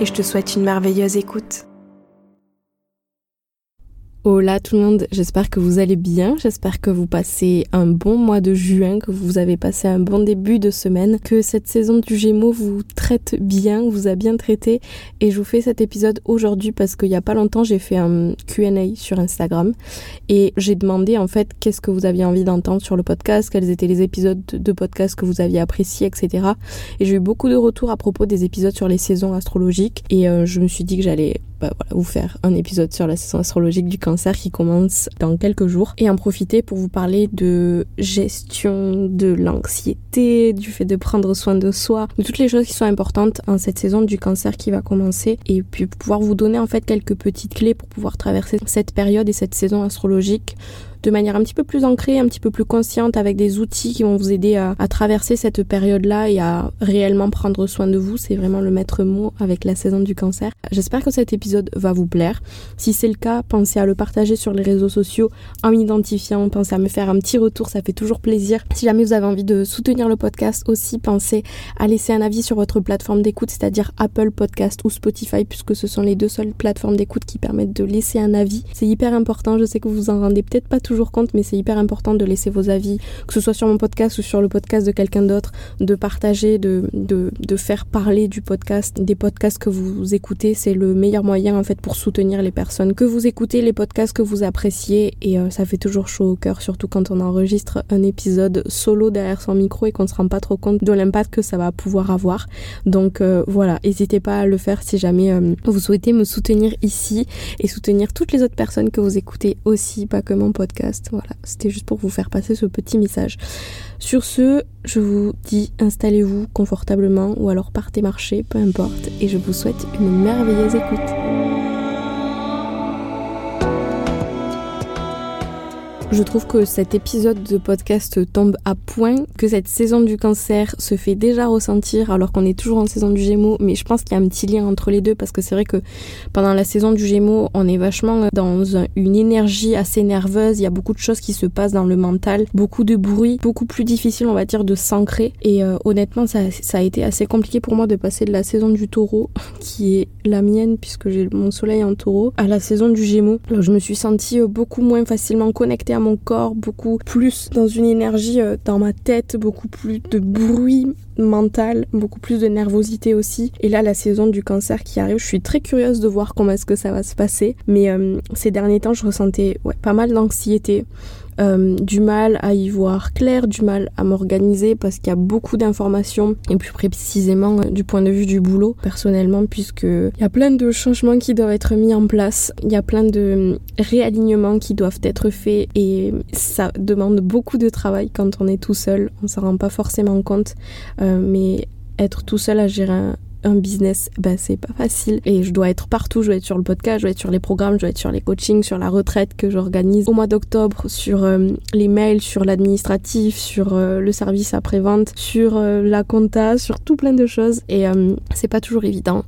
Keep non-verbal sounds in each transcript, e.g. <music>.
et je te souhaite une merveilleuse écoute. Hola tout le monde, j'espère que vous allez bien, j'espère que vous passez un bon mois de juin, que vous avez passé un bon début de semaine, que cette saison du Gémeaux vous traite bien, vous a bien traité et je vous fais cet épisode aujourd'hui parce qu'il y a pas longtemps j'ai fait un Q&A sur Instagram et j'ai demandé en fait qu'est-ce que vous aviez envie d'entendre sur le podcast, quels étaient les épisodes de podcast que vous aviez appréciés, etc. Et j'ai eu beaucoup de retours à propos des épisodes sur les saisons astrologiques et euh, je me suis dit que j'allais bah, voilà, vous faire un épisode sur la saison astrologique du cancer qui commence dans quelques jours et en profiter pour vous parler de gestion de l'anxiété, du fait de prendre soin de soi, de toutes les choses qui sont importantes en cette saison du cancer qui va commencer et puis pouvoir vous donner en fait quelques petites clés pour pouvoir traverser cette période et cette saison astrologique de manière un petit peu plus ancrée, un petit peu plus consciente, avec des outils qui vont vous aider à, traverser cette période-là et à réellement prendre soin de vous. C'est vraiment le maître mot avec la saison du cancer. J'espère que cet épisode va vous plaire. Si c'est le cas, pensez à le partager sur les réseaux sociaux en m'identifiant, pensez à me faire un petit retour, ça fait toujours plaisir. Si jamais vous avez envie de soutenir le podcast aussi, pensez à laisser un avis sur votre plateforme d'écoute, c'est-à-dire Apple Podcast ou Spotify, puisque ce sont les deux seules plateformes d'écoute qui permettent de laisser un avis. C'est hyper important, je sais que vous vous en rendez peut-être pas toujours compte, mais c'est hyper important de laisser vos avis, que ce soit sur mon podcast ou sur le podcast de quelqu'un d'autre, de partager, de, de, de, faire parler du podcast, des podcasts que vous écoutez. C'est le meilleur moyen en fait pour soutenir les personnes que vous écoutez, les podcasts que vous appréciez et euh, ça fait toujours chaud au cœur, surtout quand on enregistre un épisode solo derrière son micro et qu'on se rend pas trop compte de l'impact que ça va pouvoir avoir. Donc euh, voilà, n'hésitez pas à le faire si jamais euh, vous souhaitez me soutenir ici et soutenir toutes les autres personnes que vous écoutez aussi, pas que mon podcast voilà, c'était juste pour vous faire passer ce petit message. Sur ce, je vous dis installez-vous confortablement ou alors partez marcher, peu importe, et je vous souhaite une merveilleuse écoute. Je trouve que cet épisode de podcast tombe à point, que cette saison du cancer se fait déjà ressentir alors qu'on est toujours en saison du Gémeaux, mais je pense qu'il y a un petit lien entre les deux parce que c'est vrai que pendant la saison du Gémeaux, on est vachement dans une énergie assez nerveuse, il y a beaucoup de choses qui se passent dans le mental, beaucoup de bruit, beaucoup plus difficile on va dire de s'ancrer et euh, honnêtement ça, a été assez compliqué pour moi de passer de la saison du taureau, <laughs> qui est la mienne puisque j'ai mon soleil en taureau, à la saison du Gémeaux. Alors, je me suis sentie beaucoup moins facilement connectée mon corps, beaucoup plus dans une énergie euh, dans ma tête, beaucoup plus de bruit mental, beaucoup plus de nervosité aussi. Et là, la saison du cancer qui arrive, je suis très curieuse de voir comment est-ce que ça va se passer. Mais euh, ces derniers temps, je ressentais pas mal d'anxiété. Euh, du mal à y voir clair, du mal à m'organiser parce qu'il y a beaucoup d'informations et plus précisément euh, du point de vue du boulot personnellement puisque il y a plein de changements qui doivent être mis en place, il y a plein de réalignements qui doivent être faits et ça demande beaucoup de travail quand on est tout seul, on s'en rend pas forcément compte mais être tout seul à gérer un, business, bah, c'est pas facile. Et je dois être partout, je dois être sur le podcast, je dois être sur les programmes, je dois être sur les coachings, sur la retraite que j'organise au mois d'octobre, sur euh, les mails, sur l'administratif, sur euh, le service après-vente, sur euh, la compta, sur tout plein de choses. Et c'est pas toujours évident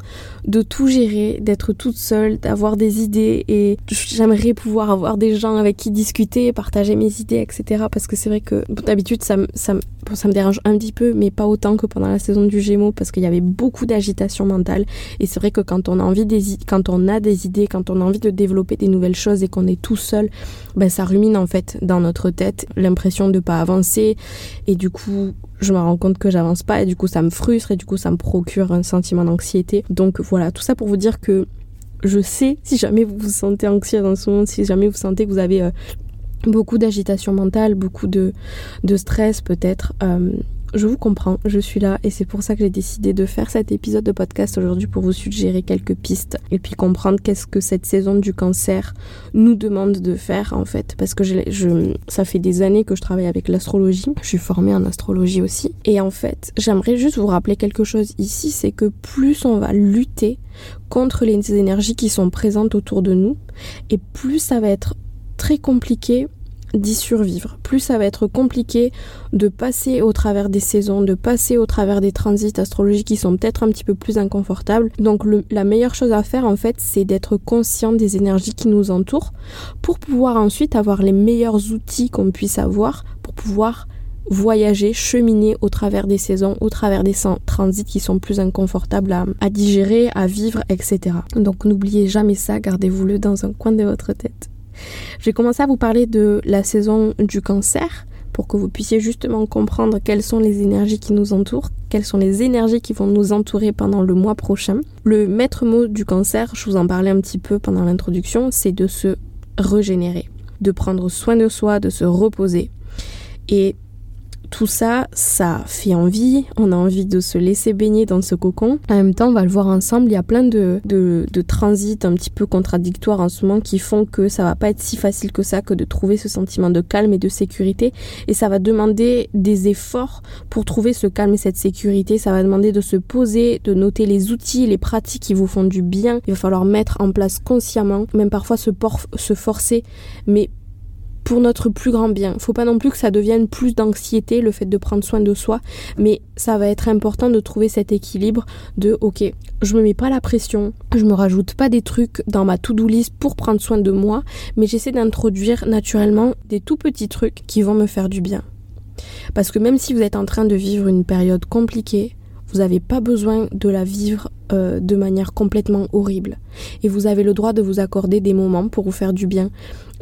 de tout gérer, d'être toute seule, d'avoir des idées. Et j'aimerais pouvoir avoir des gens avec qui discuter, partager mes idées, etc. Parce que c'est vrai que d'habitude, ça, ça, ça me dérange un petit peu, mais pas autant que pendant la saison du Gémeaux, parce qu'il y avait beaucoup d'agitation mentale. Et c'est vrai que quand on a envie des, quand on a des idées, quand on a envie de développer des nouvelles choses et qu'on est tout seul, ben ça rumine en fait dans notre tête l'impression de pas avancer. Et du coup, je me rends compte que j'avance pas et du coup ça me frustre et du coup ça me procure un sentiment d'anxiété. Donc voilà, tout ça pour vous dire que je sais si jamais vous vous sentez anxieux dans ce moment, si jamais vous sentez que vous avez euh, beaucoup d'agitation mentale, beaucoup de, de stress peut-être. Euh, je vous comprends, je suis là et c'est pour ça que j'ai décidé de faire cet épisode de podcast aujourd'hui pour vous suggérer quelques pistes et puis comprendre qu'est-ce que cette saison du cancer nous demande de faire en fait. Parce que ça fait des années que je travaille avec l'astrologie, je suis formée en astrologie aussi. Et en fait, j'aimerais juste vous rappeler quelque chose ici, c'est que plus on va lutter contre les énergies qui sont présentes autour de nous et plus ça va être très compliqué d'y survivre. Plus ça va être compliqué de passer au travers des saisons, de passer au travers des transits astrologiques qui sont peut-être un petit peu plus inconfortables. Donc la meilleure chose à faire en fait, c'est d'être conscient des énergies qui nous entourent pour pouvoir ensuite avoir les meilleurs outils qu'on puisse avoir pour pouvoir voyager, cheminer au travers des saisons, au travers des transits qui sont plus inconfortables à, à digérer, à vivre, etc. Donc n'oubliez jamais ça, gardez-vous-le dans un coin de votre tête. Je vais commencer à vous parler de la saison du cancer pour que vous puissiez justement comprendre quelles sont les énergies qui nous entourent, quelles sont les énergies qui vont nous entourer pendant le mois prochain. Le maître mot du cancer, je vous en parlais un petit peu pendant l'introduction, c'est de se régénérer, de prendre soin de soi, de se reposer. Et tout ça, ça fait envie, on a envie de se laisser baigner dans ce cocon. En même temps, on va le voir ensemble, il y a plein de, de, de transits un petit peu contradictoires en ce moment qui font que ça va pas être si facile que ça que de trouver ce sentiment de calme et de sécurité. Et ça va demander des efforts pour trouver ce calme et cette sécurité. Ça va demander de se poser, de noter les outils, les pratiques qui vous font du bien. Il va falloir mettre en place consciemment, même parfois se, se forcer, mais pour notre plus grand bien. Faut pas non plus que ça devienne plus d'anxiété, le fait de prendre soin de soi, mais ça va être important de trouver cet équilibre de ok, je me mets pas la pression, je me rajoute pas des trucs dans ma to-do list pour prendre soin de moi, mais j'essaie d'introduire naturellement des tout petits trucs qui vont me faire du bien. Parce que même si vous êtes en train de vivre une période compliquée, vous n'avez pas besoin de la vivre euh, de manière complètement horrible. Et vous avez le droit de vous accorder des moments pour vous faire du bien.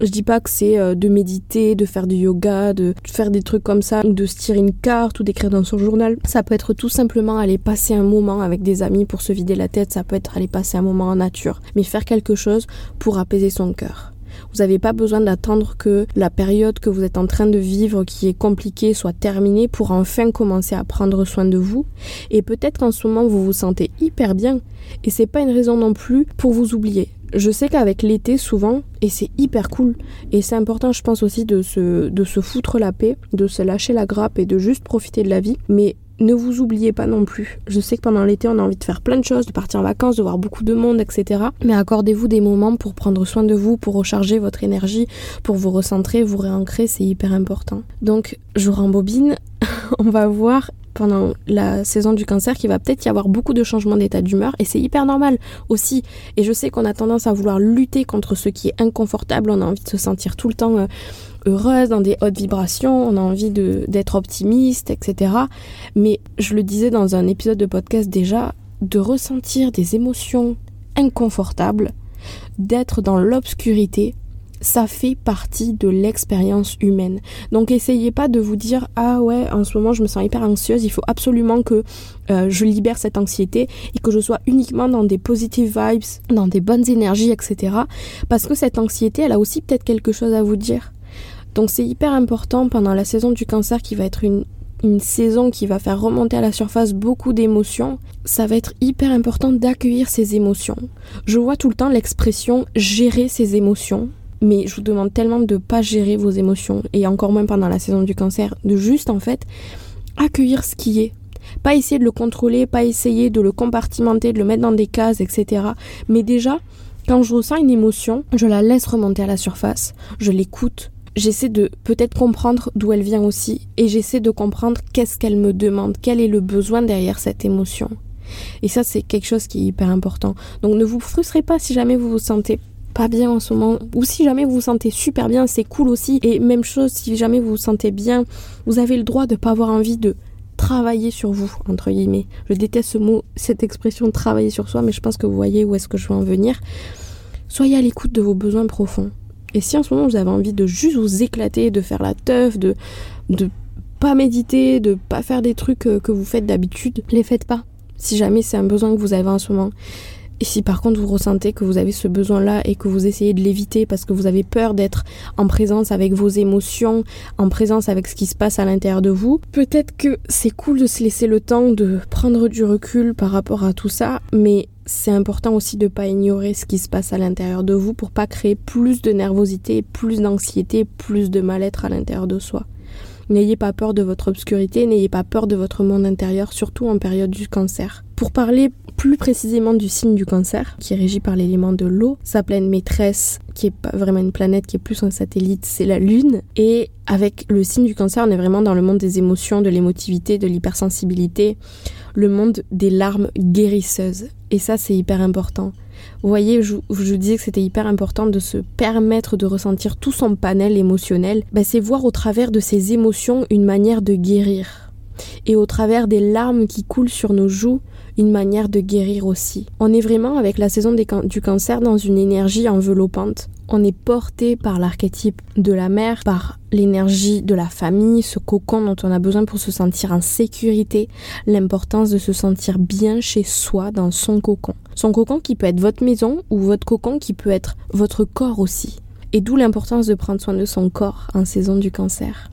Je dis pas que c'est euh, de méditer, de faire du yoga, de faire des trucs comme ça, de se tirer une carte ou d'écrire dans son journal. Ça peut être tout simplement aller passer un moment avec des amis pour se vider la tête, ça peut être aller passer un moment en nature, mais faire quelque chose pour apaiser son cœur. Vous n'avez pas besoin d'attendre que la période que vous êtes en train de vivre, qui est compliquée, soit terminée pour enfin commencer à prendre soin de vous. Et peut-être qu'en ce moment vous vous sentez hyper bien. Et c'est pas une raison non plus pour vous oublier. Je sais qu'avec l'été, souvent, et c'est hyper cool, et c'est important, je pense aussi, de se, foutre la paix, de se lâcher la grappe et de juste profiter de la vie. Mais ne vous oubliez pas non plus. Je sais que pendant l'été, on a envie de faire plein de choses, de partir en vacances, de voir beaucoup de monde, etc. Mais accordez-vous des moments pour prendre soin de vous, pour recharger votre énergie, pour vous recentrer, vous réancrer, c'est hyper important. Donc, je rembobine. <laughs> on va voir pendant la saison du cancer qu'il va peut-être y avoir beaucoup de changements d'état d'humeur et c'est hyper normal aussi. Et je sais qu'on a tendance à vouloir lutter contre ce qui est inconfortable, on a envie de se sentir tout le temps euh, heureuse, dans des hautes vibrations, on a envie d'être optimiste, etc. Mais je le disais dans un épisode de podcast déjà, de ressentir des émotions inconfortables, d'être dans l'obscurité, ça fait partie de l'expérience humaine. Donc essayez pas de vous dire ah ouais en ce moment je me sens hyper anxieuse, il faut absolument que euh, je libère cette anxiété et que je sois uniquement dans des positive vibes, dans des bonnes énergies, etc. Parce que cette anxiété elle a aussi peut-être quelque chose à vous dire. Donc c'est hyper important pendant la saison du cancer qui va être une, une saison qui va faire remonter à la surface beaucoup d'émotions, ça va être hyper important d'accueillir ces émotions. Je vois tout le temps l'expression gérer ses émotions mais je vous demande tellement de pas gérer vos émotions, et encore moins pendant la saison du cancer, de juste en fait accueillir ce qui est. Pas essayer de le contrôler, pas essayer de le compartimenter, de le mettre dans des cases, etc. Mais déjà, quand je ressens une émotion, je la laisse remonter à la surface, je l'écoute, j'essaie de peut-être comprendre d'où elle vient aussi, et j'essaie de comprendre qu'est-ce qu'elle me demande, quel est le besoin derrière cette émotion. Et ça, c'est quelque chose qui est hyper important. Donc ne vous frustrez pas si jamais vous vous sentez pas bien en ce moment, ou si jamais vous vous sentez super bien, c'est cool aussi. Et même chose, si jamais vous vous sentez bien, vous avez le droit de pas avoir envie de travailler sur vous, entre guillemets. Je déteste ce mot, cette expression travailler sur soi, mais je pense que vous voyez où est-ce que je veux en venir. Soyez à l'écoute de vos besoins profonds. Et si en ce moment vous avez envie de juste vous éclater, de faire la teuf, de, de pas méditer, de pas faire des trucs que vous faites d'habitude, les faites pas. Si jamais c'est un besoin que vous avez en ce moment Et si par contre vous ressentez que vous avez ce besoin-là et que vous essayez de l'éviter parce que vous avez peur d'être en présence avec vos émotions, en présence avec ce qui se passe à l'intérieur de vous, peut-être que c'est cool de se laisser le temps de prendre du recul par rapport à tout ça, mais c'est important aussi de pas ignorer ce qui se passe à l'intérieur de vous pour pas créer plus de nervosité, plus d'anxiété, plus de mal-être à l'intérieur de soi. N'ayez pas peur de votre obscurité, n'ayez pas peur de votre monde intérieur, surtout en période du cancer. Pour parler plus précisément du signe du cancer, qui est régi par l'élément de l'eau. Sa pleine maîtresse, qui est pas vraiment une planète, qui est plus un satellite, c'est la Lune. Et avec le signe du cancer, on est vraiment dans le monde des émotions, de l'émotivité, de l'hypersensibilité, le monde des larmes guérisseuses. Et ça, c'est hyper important. Vous voyez, je, vous disais que c'était hyper important de se permettre de ressentir tout son panel émotionnel. Ben, c'est voir au travers de ces émotions une manière de guérir. Et au travers des larmes qui coulent sur nos joues, une manière de guérir aussi. On est vraiment avec la saison du cancer dans une énergie enveloppante. On est porté par l'archétype de la mère, par l'énergie de la famille, ce cocon dont on a besoin pour se sentir en sécurité, l'importance de se sentir bien chez soi dans son cocon. Son cocon qui peut être votre maison ou votre cocon qui peut être votre corps aussi. Et d'où l'importance de prendre soin de son corps en saison du cancer.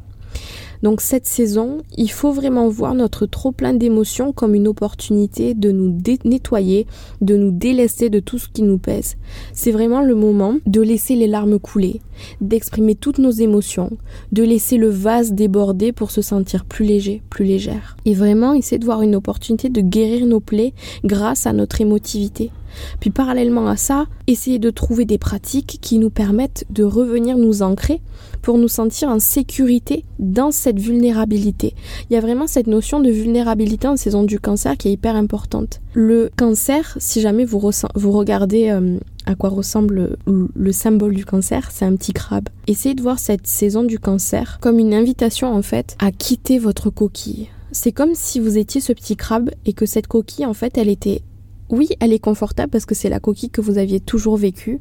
Donc cette saison, il faut vraiment voir notre trop plein d'émotions comme une opportunité de nous nettoyer, de nous délester de tout ce qui nous pèse. C'est vraiment le moment de laisser les larmes couler, d'exprimer toutes nos émotions, de laisser le vase déborder pour se sentir plus léger, plus légère. Et vraiment essayer de voir une opportunité de guérir nos plaies grâce à notre émotivité. Puis parallèlement à ça, essayer de trouver des pratiques qui nous permettent de revenir nous ancrer pour nous sentir en sécurité dans cette vulnérabilité. Il y a vraiment cette notion de vulnérabilité en saison du cancer qui est hyper importante. Le cancer, si jamais vous, regardez euh, à quoi ressemble le symbole du cancer, c'est un petit crabe. Essayez de voir cette saison du cancer comme une invitation en fait à quitter votre coquille. C'est comme si vous étiez ce petit crabe et que cette coquille en fait elle était oui, elle est confortable parce que c'est la coquille que vous aviez toujours vécue.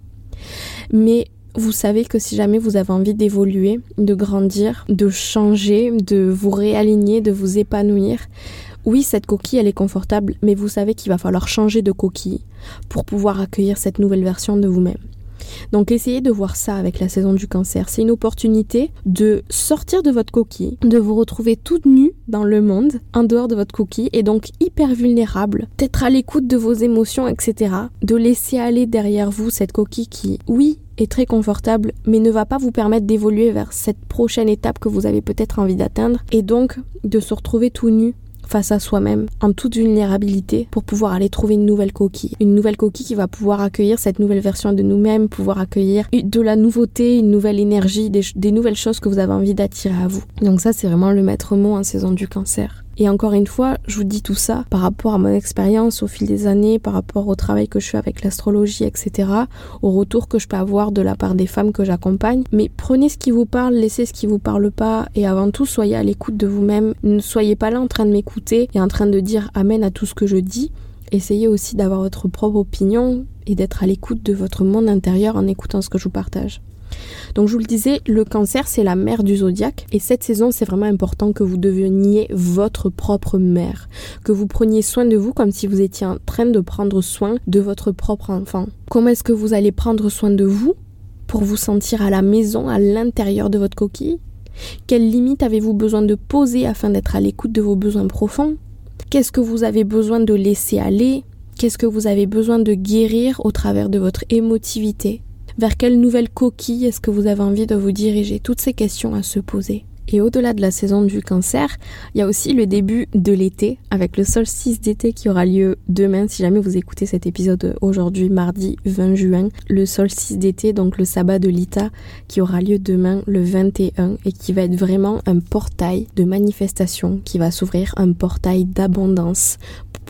Mais vous savez que si jamais vous avez envie d'évoluer, de grandir, de changer, de vous réaligner, de vous épanouir, oui, cette coquille, elle est confortable, mais vous savez qu'il va falloir changer de coquille pour pouvoir accueillir cette nouvelle version de vous-même. Donc essayez de voir ça avec la saison du cancer. C'est une opportunité de sortir de votre coquille, de vous retrouver toute nue dans le monde, en dehors de votre coquille, et donc hyper vulnérable, d'être à l'écoute de vos émotions, etc. De laisser aller derrière vous cette coquille qui, oui, est très confortable, mais ne va pas vous permettre d'évoluer vers cette prochaine étape que vous avez peut-être envie d'atteindre, et donc de se retrouver tout nu face à soi-même en toute vulnérabilité pour pouvoir aller trouver une nouvelle coquille. Une nouvelle coquille qui va pouvoir accueillir cette nouvelle version de nous-mêmes, pouvoir accueillir de la nouveauté, une nouvelle énergie, des, nouvelles choses que vous avez envie d'attirer à vous. Donc ça c'est vraiment le maître mot en saison du cancer. Et encore une fois, je vous dis tout ça par rapport à mon expérience au fil des années, par rapport au travail que je fais avec l'astrologie, etc., au retour que je peux avoir de la part des femmes que j'accompagne. Mais prenez ce qui vous parle, laissez ce qui vous parle pas, et avant tout, soyez à l'écoute de vous-même. Ne soyez pas là en train de m'écouter et en train de dire amen à tout ce que je dis. Essayez aussi d'avoir votre propre opinion et d'être à l'écoute de votre monde intérieur en écoutant ce que je vous partage. Donc je vous le disais, le cancer c'est la mère du zodiaque. Et cette saison c'est vraiment important que vous deveniez votre propre mère, que vous preniez soin de vous comme si vous étiez en train de prendre soin de votre propre enfant. Comment est-ce que vous allez prendre soin de vous pour vous sentir à la maison, à l'intérieur de votre coquille? Quelles limites avez-vous besoin de poser afin d'être à l'écoute de vos besoins profonds? Qu'est-ce que vous avez besoin de laisser aller? Qu'est-ce que vous avez besoin de guérir au travers de votre émotivité? Vers quelle nouvelle coquille est-ce que vous avez envie de vous diriger? Toutes ces questions à se poser. Et au-delà de la saison du cancer, il y a aussi le début de l'été, avec le solstice d'été qui aura lieu demain, si jamais vous écoutez cet épisode aujourd'hui, mardi 20 juin. Le solstice d'été, donc le sabbat de l'Ita, qui aura lieu demain le 21 et qui va être vraiment un portail de manifestation, qui va s'ouvrir un portail d'abondance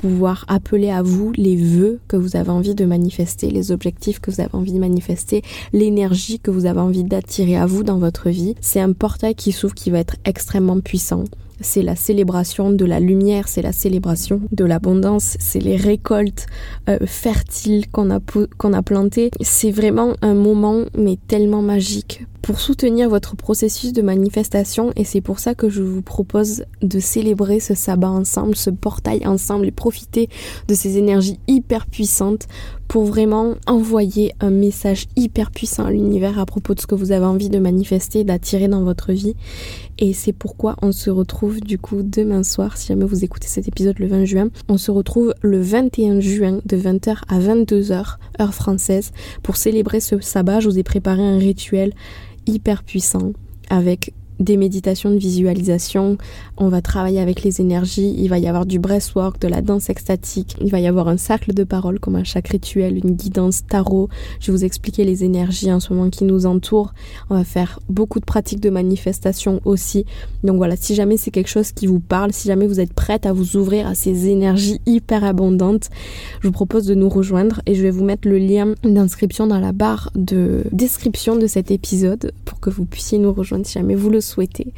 pouvoir appeler à vous les vœux que vous avez envie de manifester, les objectifs que vous avez envie de manifester, l'énergie que vous avez envie d'attirer à vous dans votre vie. C'est un portail qui s'ouvre qui va être extrêmement puissant. C'est la célébration de la lumière, c'est la célébration de l'abondance, c'est les récoltes euh, fertiles qu'on a, qu'on a plantées. C'est vraiment un moment mais tellement magique pour soutenir votre processus de manifestation et c'est pour ça que je vous propose de célébrer ce sabbat ensemble, ce portail ensemble et profiter de ces énergies hyper puissantes pour vraiment envoyer un message hyper puissant à l'univers à propos de ce que vous avez envie de manifester, d'attirer dans votre vie. Et c'est pourquoi on se retrouve du coup demain soir, si jamais vous écoutez cet épisode le 20 juin, on se retrouve le 21 juin de 20h à 22h, heure française, pour célébrer ce sabbat. Je vous ai préparé un rituel hyper puissant avec des méditations de visualisation, on va travailler avec les énergies, il va y avoir du breathwork, de la danse extatique, il va y avoir un cercle de paroles comme à chaque rituel, une guidance tarot, je vais vous expliquer les énergies en ce moment qui nous entourent, on va faire beaucoup de pratiques de manifestation aussi. Donc voilà, si jamais c'est quelque chose qui vous parle, si jamais vous êtes prête à vous ouvrir à ces énergies hyper abondantes, je vous propose de nous rejoindre et je vais vous mettre le lien d'inscription dans la barre de description de cet épisode pour que vous puissiez nous rejoindre si jamais vous le souhaitez.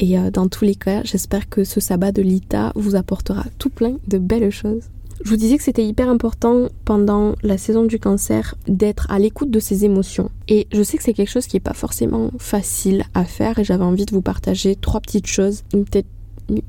Et euh, dans tous les cas, j'espère que ce sabbat de Lita vous apportera tout plein de belles choses. Je vous disais que c'était hyper important pendant la saison du cancer d'être à l'écoute de ses émotions. Et je sais que c'est quelque chose qui n'est pas forcément facile à faire et j'avais envie de vous partager trois petites choses, peut-être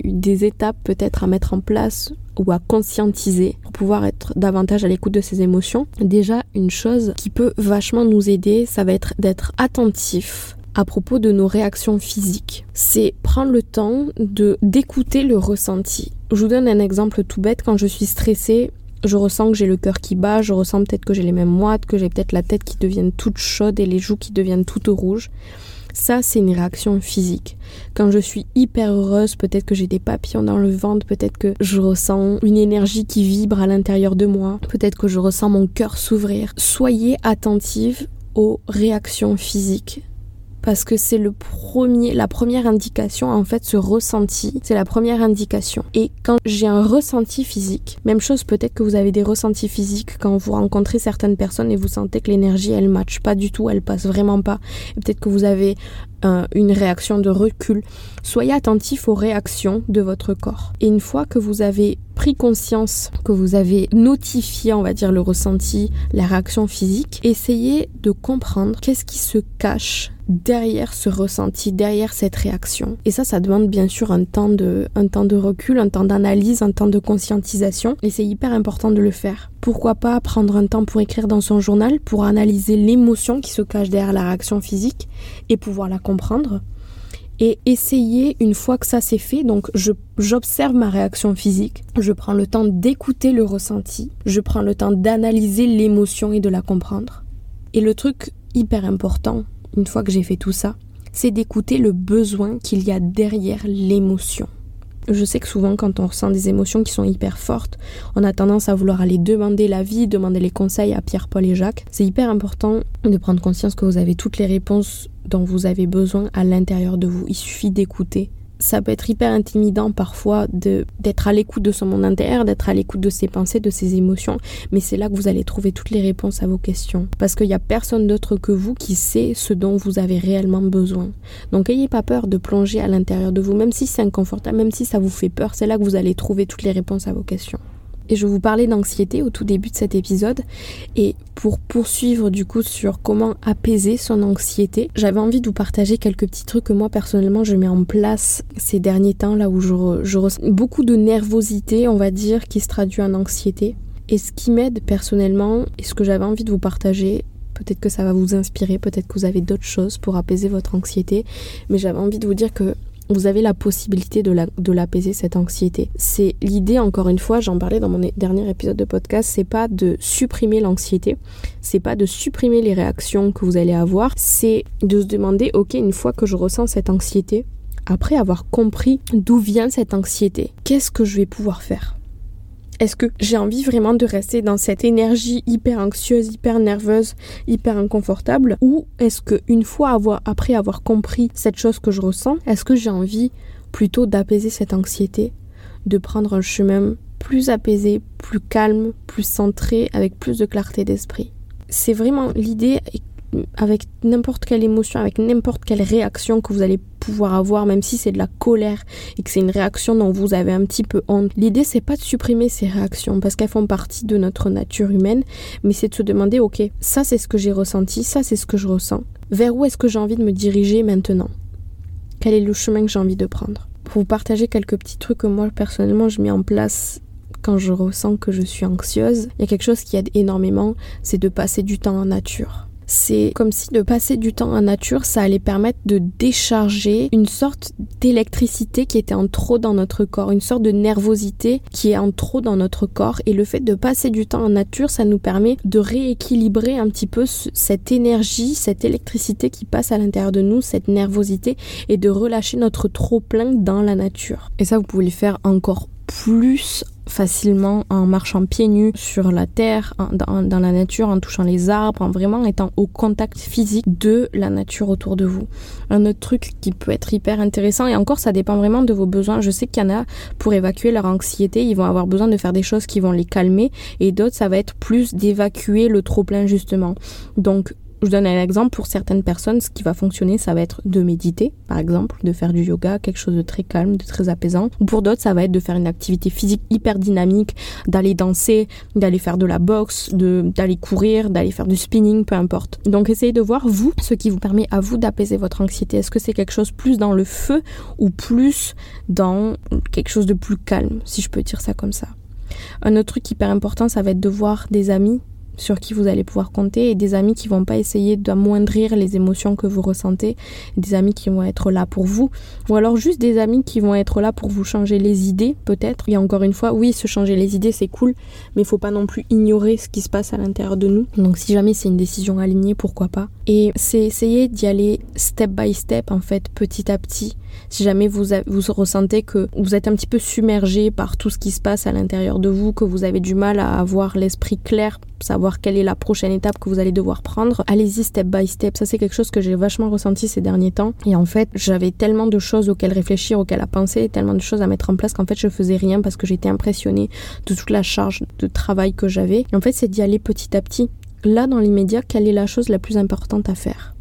des étapes peut-être à mettre en place ou à conscientiser pour pouvoir être davantage à l'écoute de ses émotions. Déjà, une chose qui peut vachement nous aider, ça va être d'être attentif à propos de nos réactions physiques. C'est prendre le temps de d'écouter le ressenti. Je vous donne un exemple tout bête. Quand je suis stressée, je ressens que j'ai le cœur qui bat, je ressens peut-être que j'ai les mêmes moites, que j'ai peut-être la tête qui devient toute chaude et les joues qui deviennent toutes rouges. Ça, c'est une réaction physique. Quand je suis hyper heureuse, peut-être que j'ai des papillons dans le ventre, peut-être que je ressens une énergie qui vibre à l'intérieur de moi, peut-être que je ressens mon cœur s'ouvrir. Soyez attentive aux réactions physiques parce que c'est la première indication, en fait, ce ressenti, c'est la première indication. Et quand j'ai un ressenti physique, même chose, peut-être que vous avez des ressentis physiques quand vous rencontrez certaines personnes et vous sentez que l'énergie, elle matche pas du tout, elle passe vraiment pas. Peut-être que vous avez une réaction de recul. Soyez attentif aux réactions de votre corps. Et une fois que vous avez pris conscience, que vous avez notifié, on va dire, le ressenti, la réaction physique, essayez de comprendre qu'est-ce qui se cache derrière ce ressenti, derrière cette réaction. Et ça, ça demande bien sûr un temps de, un temps de recul, un temps d'analyse, un temps de conscientisation. Et c'est hyper important de le faire. Pourquoi pas prendre un temps pour écrire dans son journal, pour analyser l'émotion qui se cache derrière la réaction physique et pouvoir la comprendre. Et essayer, une fois que ça c'est fait, donc j'observe ma réaction physique, je prends le temps d'écouter le ressenti, je prends le temps d'analyser l'émotion et de la comprendre. Et le truc hyper important, une fois que j'ai fait tout ça, c'est d'écouter le besoin qu'il y a derrière l'émotion. Je sais que souvent quand on ressent des émotions qui sont hyper fortes, on a tendance à vouloir aller demander l'avis, demander les conseils à Pierre, Paul et Jacques. C'est hyper important de prendre conscience que vous avez toutes les réponses dont vous avez besoin à l'intérieur de vous. Il suffit d'écouter ça peut être hyper intimidant parfois d'être à l'écoute de son monde intérieur, d'être à l'écoute de ses pensées, de ses émotions, mais c'est là que vous allez trouver toutes les réponses à vos questions parce qu'il n'y a personne d'autre que vous qui sait ce dont vous avez réellement besoin. Donc ayez pas peur de plonger à l'intérieur de vous même si c'est inconfortable, même si ça vous fait peur, c'est là que vous allez trouver toutes les réponses à vos questions. Et je vous parlais d'anxiété au tout début de cet épisode. Et pour poursuivre du coup sur comment apaiser son anxiété, j'avais envie de vous partager quelques petits trucs que moi personnellement je mets en place ces derniers temps là où je, ressens beaucoup de nervosité, on va dire, qui se traduit en anxiété. Et ce qui m'aide personnellement et ce que j'avais envie de vous partager, peut-être que ça va vous inspirer, peut-être que vous avez d'autres choses pour apaiser votre anxiété, mais j'avais envie de vous dire que vous avez la possibilité de l'apaiser cette anxiété. C'est l'idée, encore une fois, j'en parlais dans mon dernier épisode de podcast, c'est pas de supprimer l'anxiété, c'est pas de supprimer les réactions que vous allez avoir, c'est de se demander, ok, une fois que je ressens cette anxiété, après avoir compris d'où vient cette anxiété, qu'est-ce que je vais pouvoir faire? Est-ce que j'ai envie vraiment de rester dans cette énergie hyper anxieuse, hyper nerveuse, hyper inconfortable? Ou est-ce que une fois avoir, après avoir compris cette chose que je ressens, est-ce que j'ai envie plutôt d'apaiser cette anxiété, de prendre un chemin plus apaisé, plus calme, plus centré, avec plus de clarté d'esprit? C'est vraiment l'idée avec n'importe quelle émotion, avec n'importe quelle réaction que vous allez pouvoir avoir, même si c'est de la colère et que c'est une réaction dont vous avez un petit peu honte. L'idée, c'est pas de supprimer ces réactions parce qu'elles font partie de notre nature humaine, mais c'est de se demander, ok, ça c'est ce que j'ai ressenti, ça c'est ce que je ressens. Vers où est-ce que j'ai envie de me diriger maintenant? Quel est le chemin que j'ai envie de prendre? Pour vous partager quelques petits trucs que moi personnellement je mets en place quand je ressens que je suis anxieuse, il y a quelque chose qui aide énormément, c'est de passer du temps en nature. C'est comme si de passer du temps en nature, ça allait permettre de décharger une sorte d'électricité qui était en trop dans notre corps, une sorte de nervosité qui est en trop dans notre corps. Et le fait de passer du temps en nature, ça nous permet de rééquilibrer un petit peu cette énergie, cette électricité qui passe à l'intérieur de nous, cette nervosité, et de relâcher notre trop plein dans la nature. Et ça, vous pouvez le faire encore plus facilement en marchant pieds nus sur la terre, dans, la nature, en touchant les arbres, en vraiment étant au contact physique de la nature autour de vous. Un autre truc qui peut être hyper intéressant, et encore ça dépend vraiment de vos besoins. Je sais qu'il y en a pour évacuer leur anxiété, ils vont avoir besoin de faire des choses qui vont les calmer, et d'autres ça va être plus d'évacuer le trop plein justement. Donc je donne un exemple pour certaines personnes, ce qui va fonctionner, ça va être de méditer, par exemple, de faire du yoga, quelque chose de très calme, de très apaisant. Ou pour d'autres, ça va être de faire une activité physique hyper dynamique, d'aller danser, d'aller faire de la boxe, d'aller courir, d'aller faire du spinning, peu importe. Donc essayez de voir, vous, ce qui vous permet à vous d'apaiser votre anxiété. Est-ce que c'est quelque chose plus dans le feu ou plus dans quelque chose de plus calme, si je peux dire ça comme ça? Un autre truc hyper important, ça va être de voir des amis sur qui vous allez pouvoir compter et des amis qui vont pas essayer d'amoindrir les émotions que vous ressentez, des amis qui vont être là pour vous ou alors juste des amis qui vont être là pour vous changer les idées peut-être. Et encore une fois, oui, se changer les idées c'est cool, mais il faut pas non plus ignorer ce qui se passe à l'intérieur de nous. Donc si jamais c'est une décision alignée, pourquoi pas Et c'est essayer d'y aller step by step en fait, petit à petit. Si jamais vous, vous ressentez que vous êtes un petit peu submergé par tout ce qui se passe à l'intérieur de vous, que vous avez du mal à avoir l'esprit clair savoir quelle est la prochaine étape que vous allez devoir prendre. Allez-y step by step. Ça, c'est quelque chose que j'ai vachement ressenti ces derniers temps. Et en fait, j'avais tellement de choses auxquelles réfléchir, auxquelles penser, tellement de choses à mettre en place qu'en fait, je faisais rien parce que j'étais impressionnée de toute la charge de travail que j'avais. En fait, c'est d'y aller petit à petit. Là, dans l'immédiat, quelle est la chose la plus importante à faire?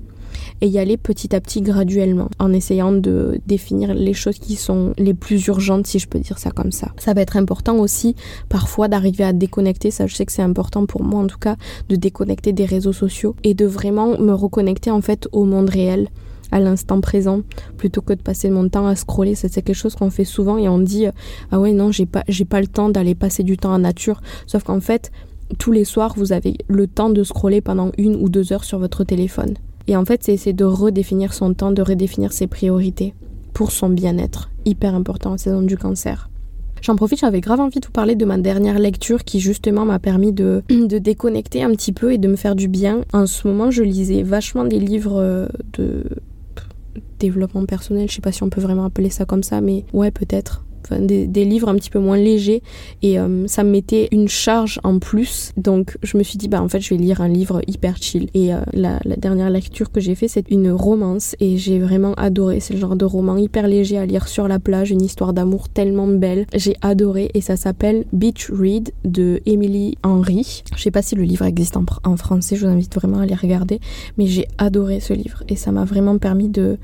Et y aller petit à petit graduellement en essayant de définir les choses qui sont les plus urgentes si je peux dire ça comme ça. Ça va être important aussi parfois d'arriver à déconnecter, ça je sais que c'est important pour moi en tout cas, de déconnecter des réseaux sociaux et de vraiment me reconnecter en fait au monde réel à l'instant présent. Plutôt que de passer mon temps à scroller c'est quelque chose qu'on fait souvent et on dit ah ouais non j'ai pas j'ai pas le temps d'aller passer du temps en nature sauf qu'en fait tous les soirs vous avez le temps de scroller pendant une ou deux heures sur votre téléphone et en fait, c'est essayer de redéfinir son temps, de redéfinir ses priorités pour son bien-être. Hyper important en saison du cancer. J'en profite, j'avais grave envie de vous parler de ma dernière lecture qui justement m'a permis de, <clears throat> de, déconnecter un petit peu et de me faire du bien. En ce moment, je lisais vachement des livres euh, de développement personnel, je sais pas si on peut vraiment appeler ça comme ça, mais ouais peut-être des, livres un petit peu moins légers et euh, ça me mettait une charge en plus. Donc je me suis dit bah en fait je vais lire un livre hyper chill. Et euh, la, dernière lecture que j'ai fait c'est une romance et j'ai vraiment adoré. C'est le genre de roman hyper léger à lire sur la plage, une histoire d'amour tellement belle. J'ai adoré et ça s'appelle Beach Read de Emily Henry. Je sais pas si le livre existe en, en français, je vous invite vraiment à aller regarder, mais j'ai adoré ce livre et ça m'a vraiment permis de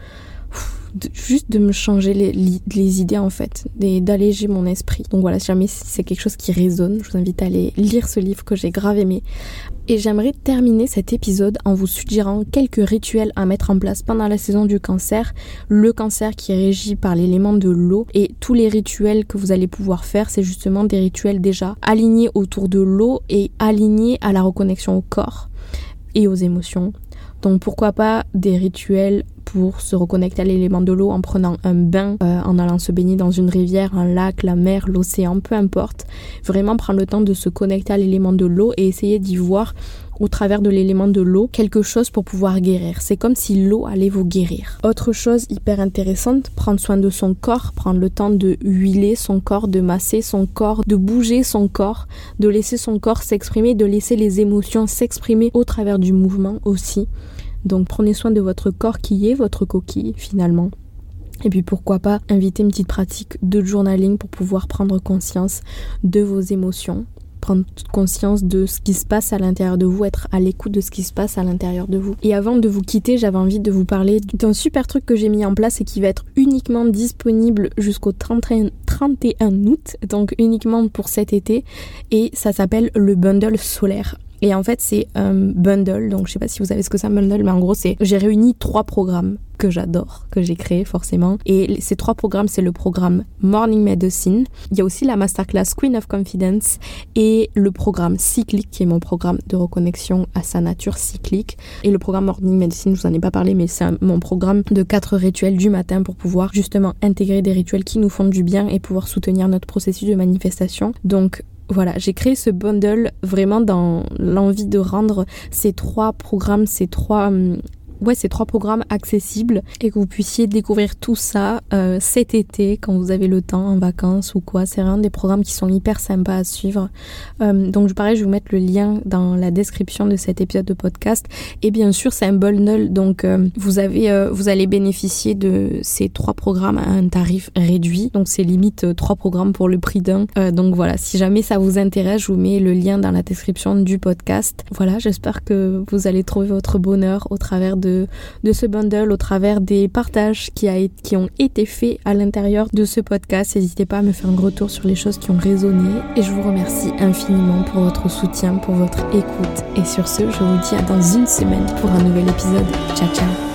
juste de me changer les, idées en fait, d'alléger mon esprit. Donc voilà, si jamais c'est quelque chose qui résonne, je vous invite à aller lire ce livre que j'ai grave aimé. Et j'aimerais terminer cet épisode en vous suggérant quelques rituels à mettre en place pendant la saison du cancer. Le cancer qui est régi par l'élément de l'eau et tous les rituels que vous allez pouvoir faire, c'est justement des rituels déjà alignés autour de l'eau et alignés à la reconnexion au corps et aux émotions. Donc pourquoi pas des rituels pour se reconnecter à l'élément de l'eau en prenant un bain, euh, en allant se baigner dans une rivière, un lac, la mer, l'océan, peu importe. Vraiment prendre le temps de se connecter à l'élément de l'eau et essayer d'y voir au travers de l'élément de l'eau quelque chose pour pouvoir guérir. C'est comme si l'eau allait vous guérir. Autre chose hyper intéressante, prendre soin de son corps, prendre le temps de huiler son corps, de masser son corps, de bouger son corps, de laisser son corps s'exprimer, de laisser les émotions s'exprimer au travers du mouvement aussi. Donc prenez soin de votre corps qui est votre coquille finalement. Et puis pourquoi pas inviter une petite pratique de journaling pour pouvoir prendre conscience de vos émotions prendre conscience de ce qui se passe à l'intérieur de vous, être à l'écoute de ce qui se passe à l'intérieur de vous. Et avant de vous quitter, j'avais envie de vous parler d'un super truc que j'ai mis en place et qui va être uniquement disponible jusqu'au 31, 31 août, donc uniquement pour cet été, et ça s'appelle le bundle solaire. Et en fait, c'est un bundle. Donc, je sais pas si vous savez ce que c'est un bundle, mais en gros, c'est j'ai réuni trois programmes que j'adore, que j'ai créé forcément. Et ces trois programmes, c'est le programme Morning Medicine. Il y a aussi la masterclass Queen of Confidence et le programme cyclique, qui est mon programme de reconnexion à sa nature cyclique. Et le programme Morning Medicine, je vous en ai pas parlé, mais c'est mon programme de quatre rituels du matin pour pouvoir justement intégrer des rituels qui nous font du bien et pouvoir soutenir notre processus de manifestation. Donc, voilà, j'ai créé ce bundle vraiment dans l'envie de rendre ces trois programmes, ces trois hum, ouais, ces trois programmes accessibles et que vous puissiez découvrir tout ça euh, cet été quand vous avez le temps en vacances ou quoi. C'est vraiment des programmes qui sont hyper sympas à suivre. Euh, donc pareil, je vais vous mettre le lien dans la description de cet épisode de podcast. Et bien sûr, c'est un bundle, donc euh, vous avez, euh, vous allez bénéficier de ces trois programmes à un tarif réduit. Donc c'est limite trois programmes pour le prix d'un. donc voilà, si jamais ça vous intéresse, je vous mets le lien dans la description du podcast. Voilà, j'espère que vous allez trouver votre bonheur au travers de ce bundle au travers des partages qui, qui ont été faits à l'intérieur de ce podcast. N'hésitez pas à me faire un retour sur les choses qui ont résonné. Et je vous remercie infiniment pour votre soutien, pour votre écoute. Et sur ce, je vous dis à dans une semaine pour un nouvel épisode. Ciao ciao